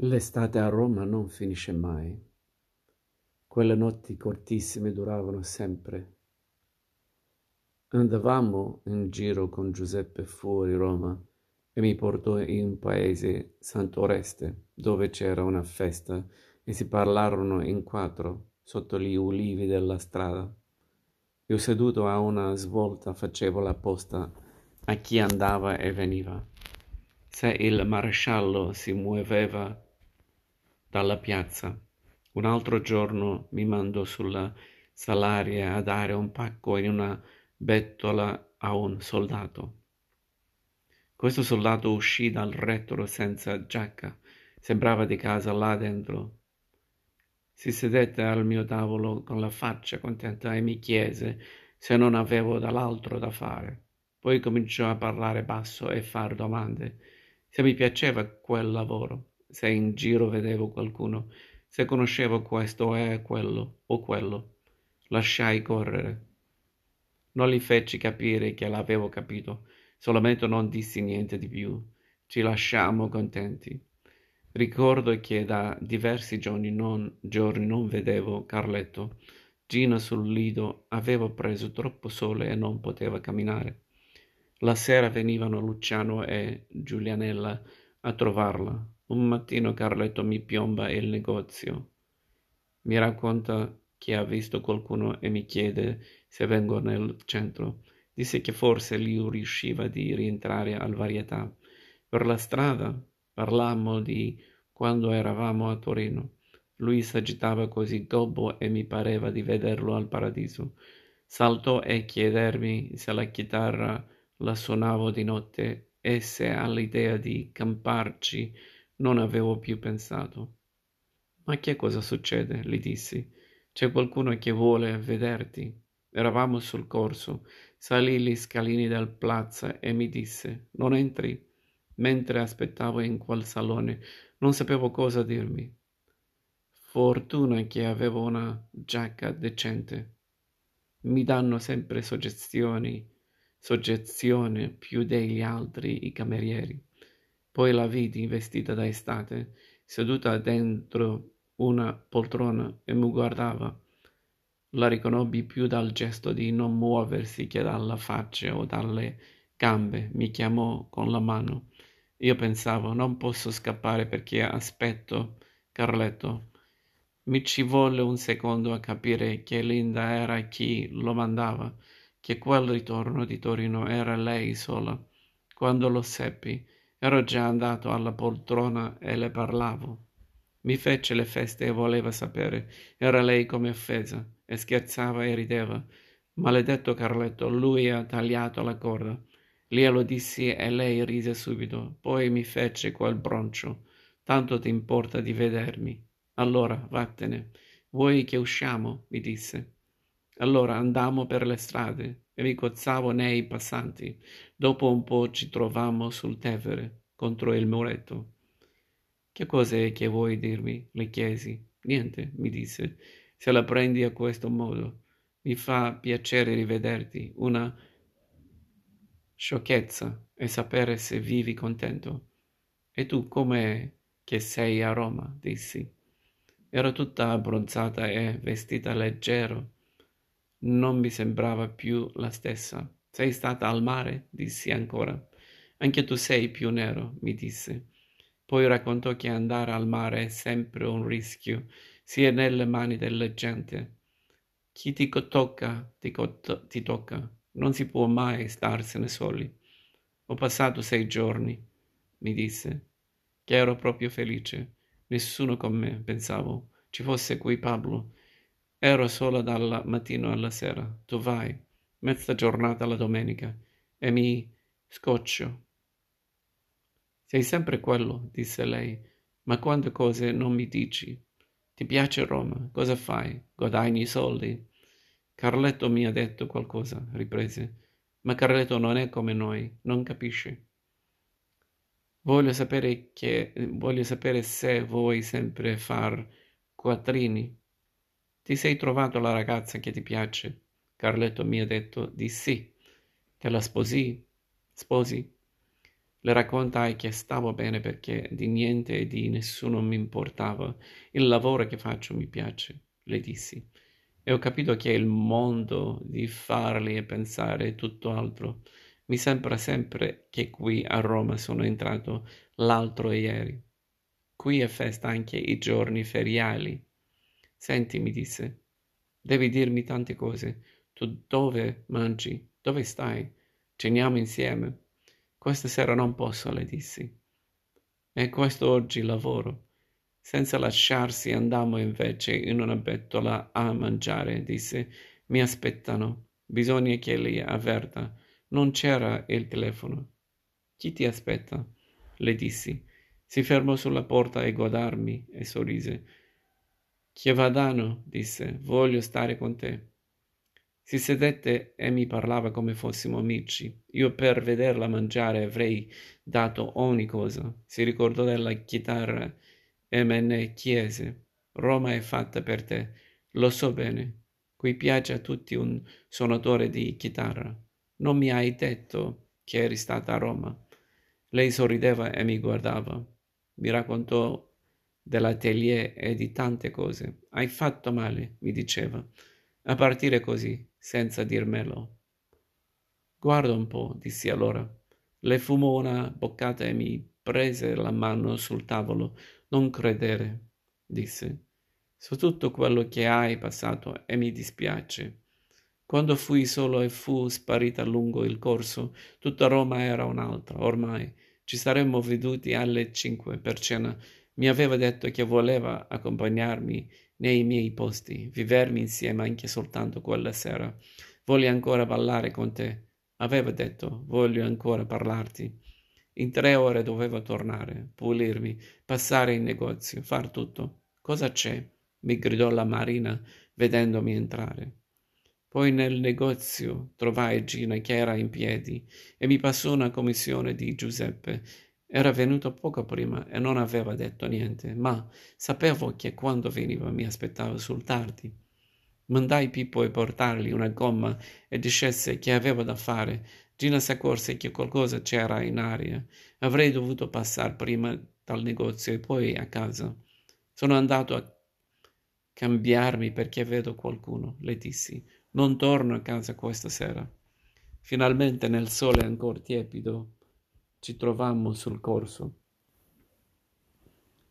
L'estate a Roma non finisce mai. Quelle notti cortissime duravano sempre. Andavamo in giro con Giuseppe fuori Roma e mi portò in un paese Sant'Oreste, dove c'era una festa e si parlarono in quattro sotto gli ulivi della strada. Io seduto a una svolta facevo la posta a chi andava e veniva. Se il maresciallo si muoveva dalla piazza. Un altro giorno mi mandò sulla salaria a dare un pacco in una bettola a un soldato. Questo soldato uscì dal retro senza giacca, sembrava di casa là dentro. Si sedette al mio tavolo con la faccia contenta e mi chiese se non avevo dall'altro da fare. Poi cominciò a parlare basso e far domande, se mi piaceva quel lavoro se in giro vedevo qualcuno, se conoscevo questo e quello o quello. Lasciai correre. Non gli feci capire che l'avevo capito, solamente non dissi niente di più. Ci lasciammo contenti. Ricordo che da diversi giorni non, giorni non vedevo Carletto. Gina sul lido aveva preso troppo sole e non poteva camminare. La sera venivano Luciano e Giulianella a trovarla. Un mattino Carletto mi piomba il negozio. Mi racconta che ha visto qualcuno e mi chiede se vengo nel centro. Disse che forse lui riusciva di rientrare al varietà. Per la strada parlammo di quando eravamo a Torino. Lui s'agitava così gobbo e mi pareva di vederlo al paradiso. Saltò e chiedermi se la chitarra la suonavo di notte e se all'idea di camparci non avevo più pensato. Ma che cosa succede? gli dissi. C'è qualcuno che vuole vederti. Eravamo sul corso, salì gli scalini del piazza e mi disse: Non entri. Mentre aspettavo in quel salone, non sapevo cosa dirmi. Fortuna che avevo una giacca decente. Mi danno sempre soggezioni, soggezione più degli altri i camerieri. Poi la vidi vestita da estate, seduta dentro una poltrona e mi guardava. La riconobbi più dal gesto di non muoversi che dalla faccia o dalle gambe. Mi chiamò con la mano. Io pensavo, non posso scappare perché aspetto Carletto. Mi ci volle un secondo a capire che Linda era chi lo mandava, che quel ritorno di Torino era lei sola. Quando lo seppi, Ero già andato alla poltrona e le parlavo. Mi fece le feste e voleva sapere. Era lei come offesa e scherzava e rideva. Maledetto Carletto, lui ha tagliato la corda. Glielo dissi e lei rise subito. Poi mi fece quel broncio. Tanto ti importa di vedermi. Allora vattene. Vuoi che usciamo? mi disse. Allora andammo per le strade e mi cozzavo nei passanti. Dopo un po' ci trovammo sul Tevere, contro il muretto. Che cos'è che vuoi dirmi? le chiesi. Niente, mi disse. Se la prendi a questo modo, mi fa piacere rivederti. Una sciocchezza e sapere se vivi contento. E tu com'è che sei a Roma? dissi. Ero tutta abbronzata e vestita leggero non mi sembrava più la stessa. Sei stata al mare? dissi ancora. Anche tu sei più nero, mi disse. Poi raccontò che andare al mare è sempre un rischio, sia nelle mani della gente. Chi ti tocca, ti, ti tocca. Non si può mai starsene soli. Ho passato sei giorni, mi disse, che ero proprio felice. Nessuno con me, pensavo. Ci fosse qui Pablo Ero sola dal mattino alla sera. Tu vai, mezza giornata la domenica, e mi scoccio. Sei sempre quello, disse lei, ma quante cose non mi dici? Ti piace Roma? Cosa fai? Guadagni i soldi? Carletto mi ha detto qualcosa, riprese, ma Carletto non è come noi, non capisce. Voglio sapere, che, voglio sapere se vuoi sempre far quattrini. Ti sei trovato la ragazza che ti piace? Carletto mi ha detto di sì. Te la sposi? Sposi? Le raccontai che stavo bene perché di niente e di nessuno mi importava. Il lavoro che faccio mi piace, le dissi. E ho capito che il mondo di farli e pensare è tutto altro. Mi sembra sempre che qui a Roma sono entrato l'altro ieri. Qui è festa anche i giorni feriali. Senti, mi disse, devi dirmi tante cose. Tu dove mangi? Dove stai? Ceniamo insieme. Questa sera non posso, le dissi. E questo oggi lavoro. Senza lasciarsi andammo invece in una bettola a mangiare, disse. Mi aspettano. Bisogna che li avverta. Non c'era il telefono. Chi ti aspetta? le dissi. Si fermò sulla porta a guardarmi e sorrise. Che vadano, disse, voglio stare con te. Si sedette e mi parlava come fossimo amici. Io per vederla mangiare avrei dato ogni cosa. Si ricordò della chitarra e me ne chiese. Roma è fatta per te, lo so bene. Qui piace a tutti un suonatore di chitarra. Non mi hai detto che eri stata a Roma. Lei sorrideva e mi guardava. Mi raccontò dell'atelier e di tante cose. Hai fatto male, mi diceva. A partire così, senza dirmelo. Guarda un po', dissi allora. Le fumò una boccata e mi prese la mano sul tavolo. Non credere, disse. So tutto quello che hai passato e mi dispiace. Quando fui solo e fu sparita lungo il corso, tutta Roma era un'altra. Ormai ci saremmo veduti alle cinque per cena. Mi aveva detto che voleva accompagnarmi nei miei posti, vivermi insieme anche soltanto quella sera. Voglio ancora ballare con te. Aveva detto, voglio ancora parlarti. In tre ore dovevo tornare, pulirmi, passare in negozio, far tutto. Cosa c'è? mi gridò la Marina vedendomi entrare. Poi nel negozio trovai Gina che era in piedi e mi passò una commissione di Giuseppe era venuto poco prima e non aveva detto niente, ma sapevo che quando veniva mi aspettava sul tardi. Mandai Pippo a portargli una gomma e dicesse che aveva da fare. Gina si accorse che qualcosa c'era in aria. Avrei dovuto passare prima dal negozio e poi a casa. Sono andato a cambiarmi perché vedo qualcuno, le dissi. Non torno a casa questa sera. Finalmente nel sole ancora tiepido ci trovammo sul corso.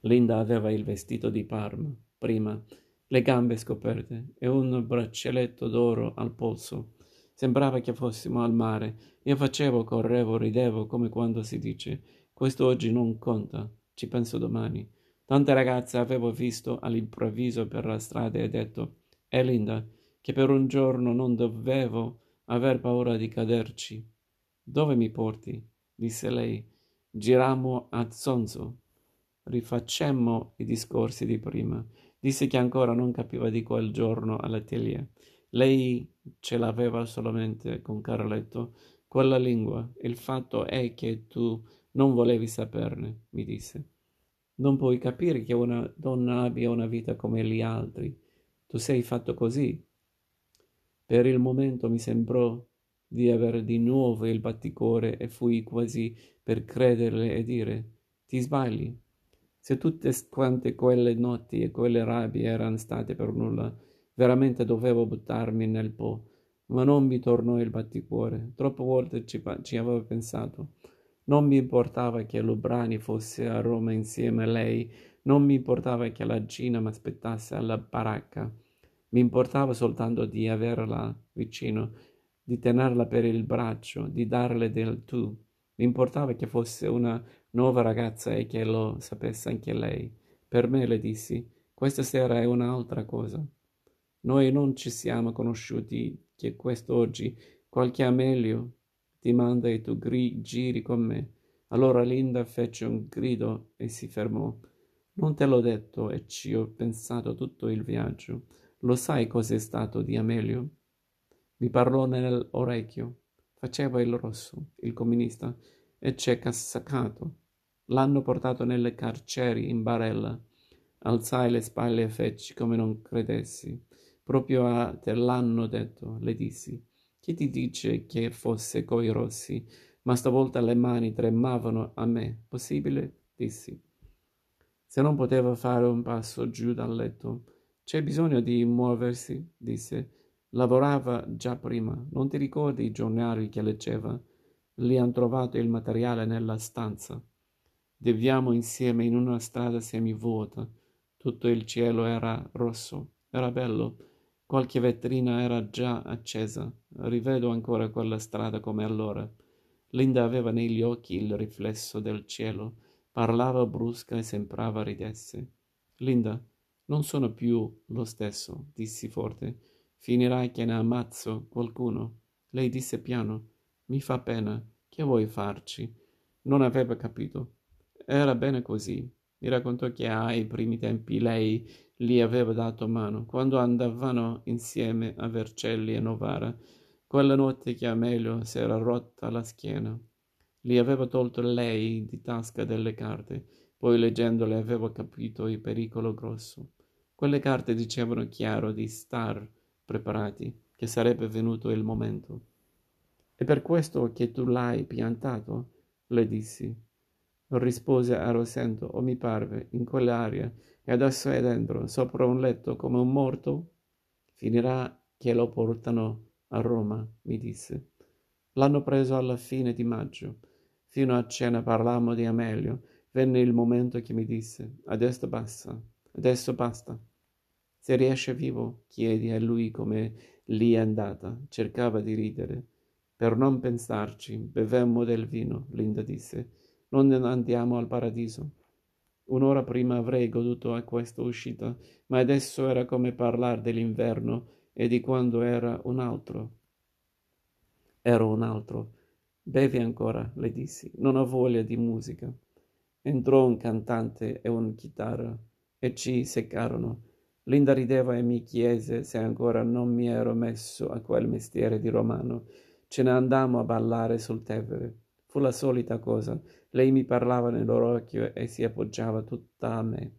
Linda aveva il vestito di Parma, prima, le gambe scoperte e un braccialetto d'oro al polso. Sembrava che fossimo al mare. Io facevo, correvo, ridevo, come quando si dice questo oggi non conta, ci penso domani. Tante ragazze avevo visto all'improvviso per la strada e detto è Linda, che per un giorno non dovevo aver paura di caderci. Dove mi porti? Disse lei. Girammo a zonzo. Rifacemmo i discorsi di prima. Disse che ancora non capiva di quel giorno all'atelier. Lei ce l'aveva solamente con Carletto, quella lingua. Il fatto è che tu non volevi saperne, mi disse. Non puoi capire che una donna abbia una vita come gli altri. Tu sei fatto così. Per il momento mi sembrò di avere di nuovo il batticore e fui quasi per crederle e dire ti sbagli. Se tutte quante quelle notti e quelle rabbie erano state per nulla, veramente dovevo buttarmi nel po', ma non mi tornò il batticuore. Troppe volte ci, ci avevo pensato. Non mi importava che Lubrani fosse a Roma insieme a lei, non mi importava che la Gina mi aspettasse alla baracca. Mi importava soltanto di averla vicino di tenerla per il braccio, di darle del tu. Mi importava che fosse una nuova ragazza e che lo sapesse anche lei. Per me le dissi, questa sera è un'altra cosa. Noi non ci siamo conosciuti che quest'oggi qualche Amelio ti manda e tu gri- giri con me. Allora Linda fece un grido e si fermò. Non te l'ho detto e ci ho pensato tutto il viaggio. Lo sai cos'è stato di Amelio? Mi parlò nell'orecchio. Faceva il rosso, il comunista, e c'è cassacato. L'hanno portato nelle carceri in barella. Alzai le spalle e feci come non credessi. Proprio a te l'hanno detto, le dissi. Chi ti dice che fosse coi rossi? ma stavolta le mani tremavano a me. Possibile? dissi. Se non poteva fare un passo giù dal letto, c'è bisogno di muoversi, disse. Lavorava già prima. Non ti ricordi i giornali che leggeva? Lì han trovato il materiale nella stanza. Deviamo insieme in una strada semivuota. Tutto il cielo era rosso. Era bello. Qualche vetrina era già accesa. Rivedo ancora quella strada come allora. Linda aveva negli occhi il riflesso del cielo. Parlava brusca e sembrava ridesse. Linda, non sono più lo stesso, dissi forte. Finirai che ne ammazzo qualcuno. Lei disse piano. Mi fa pena. Che vuoi farci? Non aveva capito. Era bene così. Mi raccontò che ai primi tempi lei gli aveva dato mano, quando andavano insieme a Vercelli e Novara, quella notte che Amelio si era rotta la schiena. Gli aveva tolto lei di tasca delle carte, poi leggendole aveva capito il pericolo grosso. Quelle carte dicevano chiaro di star preparati, che sarebbe venuto il momento. È per questo che tu l'hai piantato? le dissi. Rispose a Rosento, o mi parve, in quell'aria, e adesso è dentro, sopra un letto, come un morto? Finirà che lo portano a Roma, mi disse. L'hanno preso alla fine di maggio. Fino a cena parlammo di Amelio. Venne il momento che mi disse, adesso basta, adesso basta. Se riesce vivo, chiedi a lui come lì è andata. Cercava di ridere. Per non pensarci, bevemmo del vino, Linda disse non andiamo al paradiso. Un'ora prima avrei goduto a questa uscita, ma adesso era come parlare dell'inverno e di quando era un altro. Ero un altro. Bevi ancora, le dissi. Non ho voglia di musica. Entrò un cantante e un chitarra e ci seccarono. Linda rideva e mi chiese se ancora non mi ero messo a quel mestiere di romano. Ce ne andammo a ballare sul Tevere. Fu la solita cosa. Lei mi parlava nell'orecchio e si appoggiava tutta a me.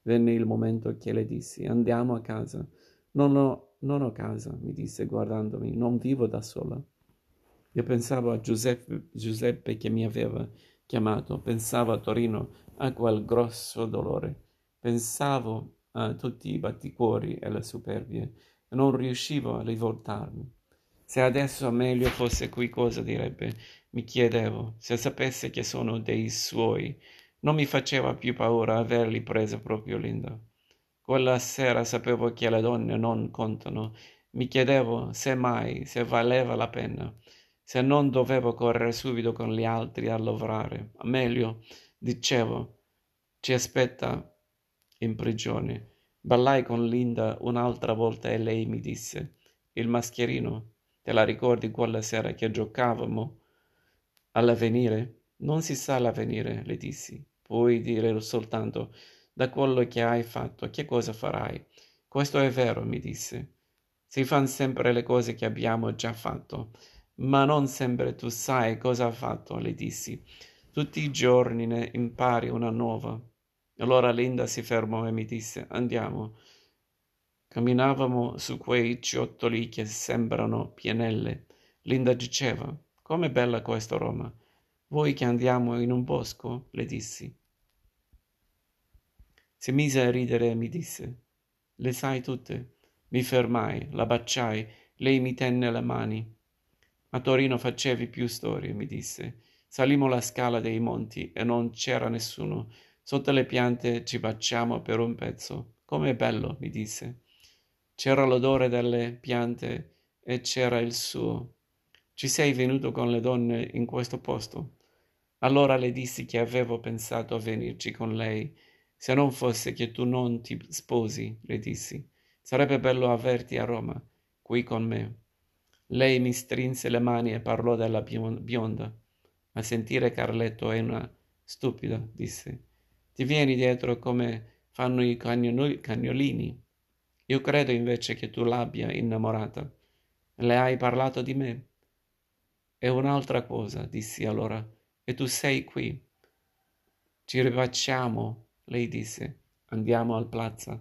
Venne il momento che le dissi andiamo a casa. Non ho, non ho casa, mi disse guardandomi, non vivo da sola. Io pensavo a Giuseppe, Giuseppe che mi aveva chiamato, pensavo a Torino, a quel grosso dolore. Pensavo a tutti i batticuori e le superbie non riuscivo a rivoltarmi. Se adesso Amelio fosse qui cosa direbbe? Mi chiedevo, se sapesse che sono dei suoi, non mi faceva più paura averli presa proprio Linda. Quella sera sapevo che le donne non contano. Mi chiedevo se mai, se valeva la pena, se non dovevo correre subito con gli altri a lavorare. Amelio, dicevo, ci aspetta in prigione. Ballai con Linda un'altra volta e lei mi disse, il mascherino, te la ricordi quella sera che giocavamo? All'avvenire? Non si sa l'avvenire, le dissi. Puoi dire soltanto da quello che hai fatto, che cosa farai. Questo è vero, mi disse. Si fanno sempre le cose che abbiamo già fatto, ma non sempre tu sai cosa ha fatto, le dissi. Tutti i giorni ne impari una nuova. Allora Linda si fermò e mi disse, andiamo. Camminavamo su quei ciottoli che sembrano pianelle. Linda diceva, Com'è bella questa Roma! Vuoi che andiamo in un bosco? le dissi. Si mise a ridere e mi disse, le sai tutte? Mi fermai, la baciai, lei mi tenne le mani. A Torino facevi più storie, mi disse. Salimmo la scala dei monti e non c'era nessuno. Sotto le piante ci baciamo per un pezzo. Com'è bello, mi disse. C'era l'odore delle piante e c'era il suo. Ci sei venuto con le donne in questo posto? Allora le dissi che avevo pensato a venirci con lei, se non fosse che tu non ti sposi, le dissi. Sarebbe bello averti a Roma, qui con me. Lei mi strinse le mani e parlò della bionda. A sentire Carletto è una stupida, disse. Ti vieni dietro come fanno i cagnolini. Io credo invece che tu l'abbia innamorata. Le hai parlato di me? È un'altra cosa, dissi allora, e tu sei qui. Ci rifacciamo, lei disse. Andiamo al piazza.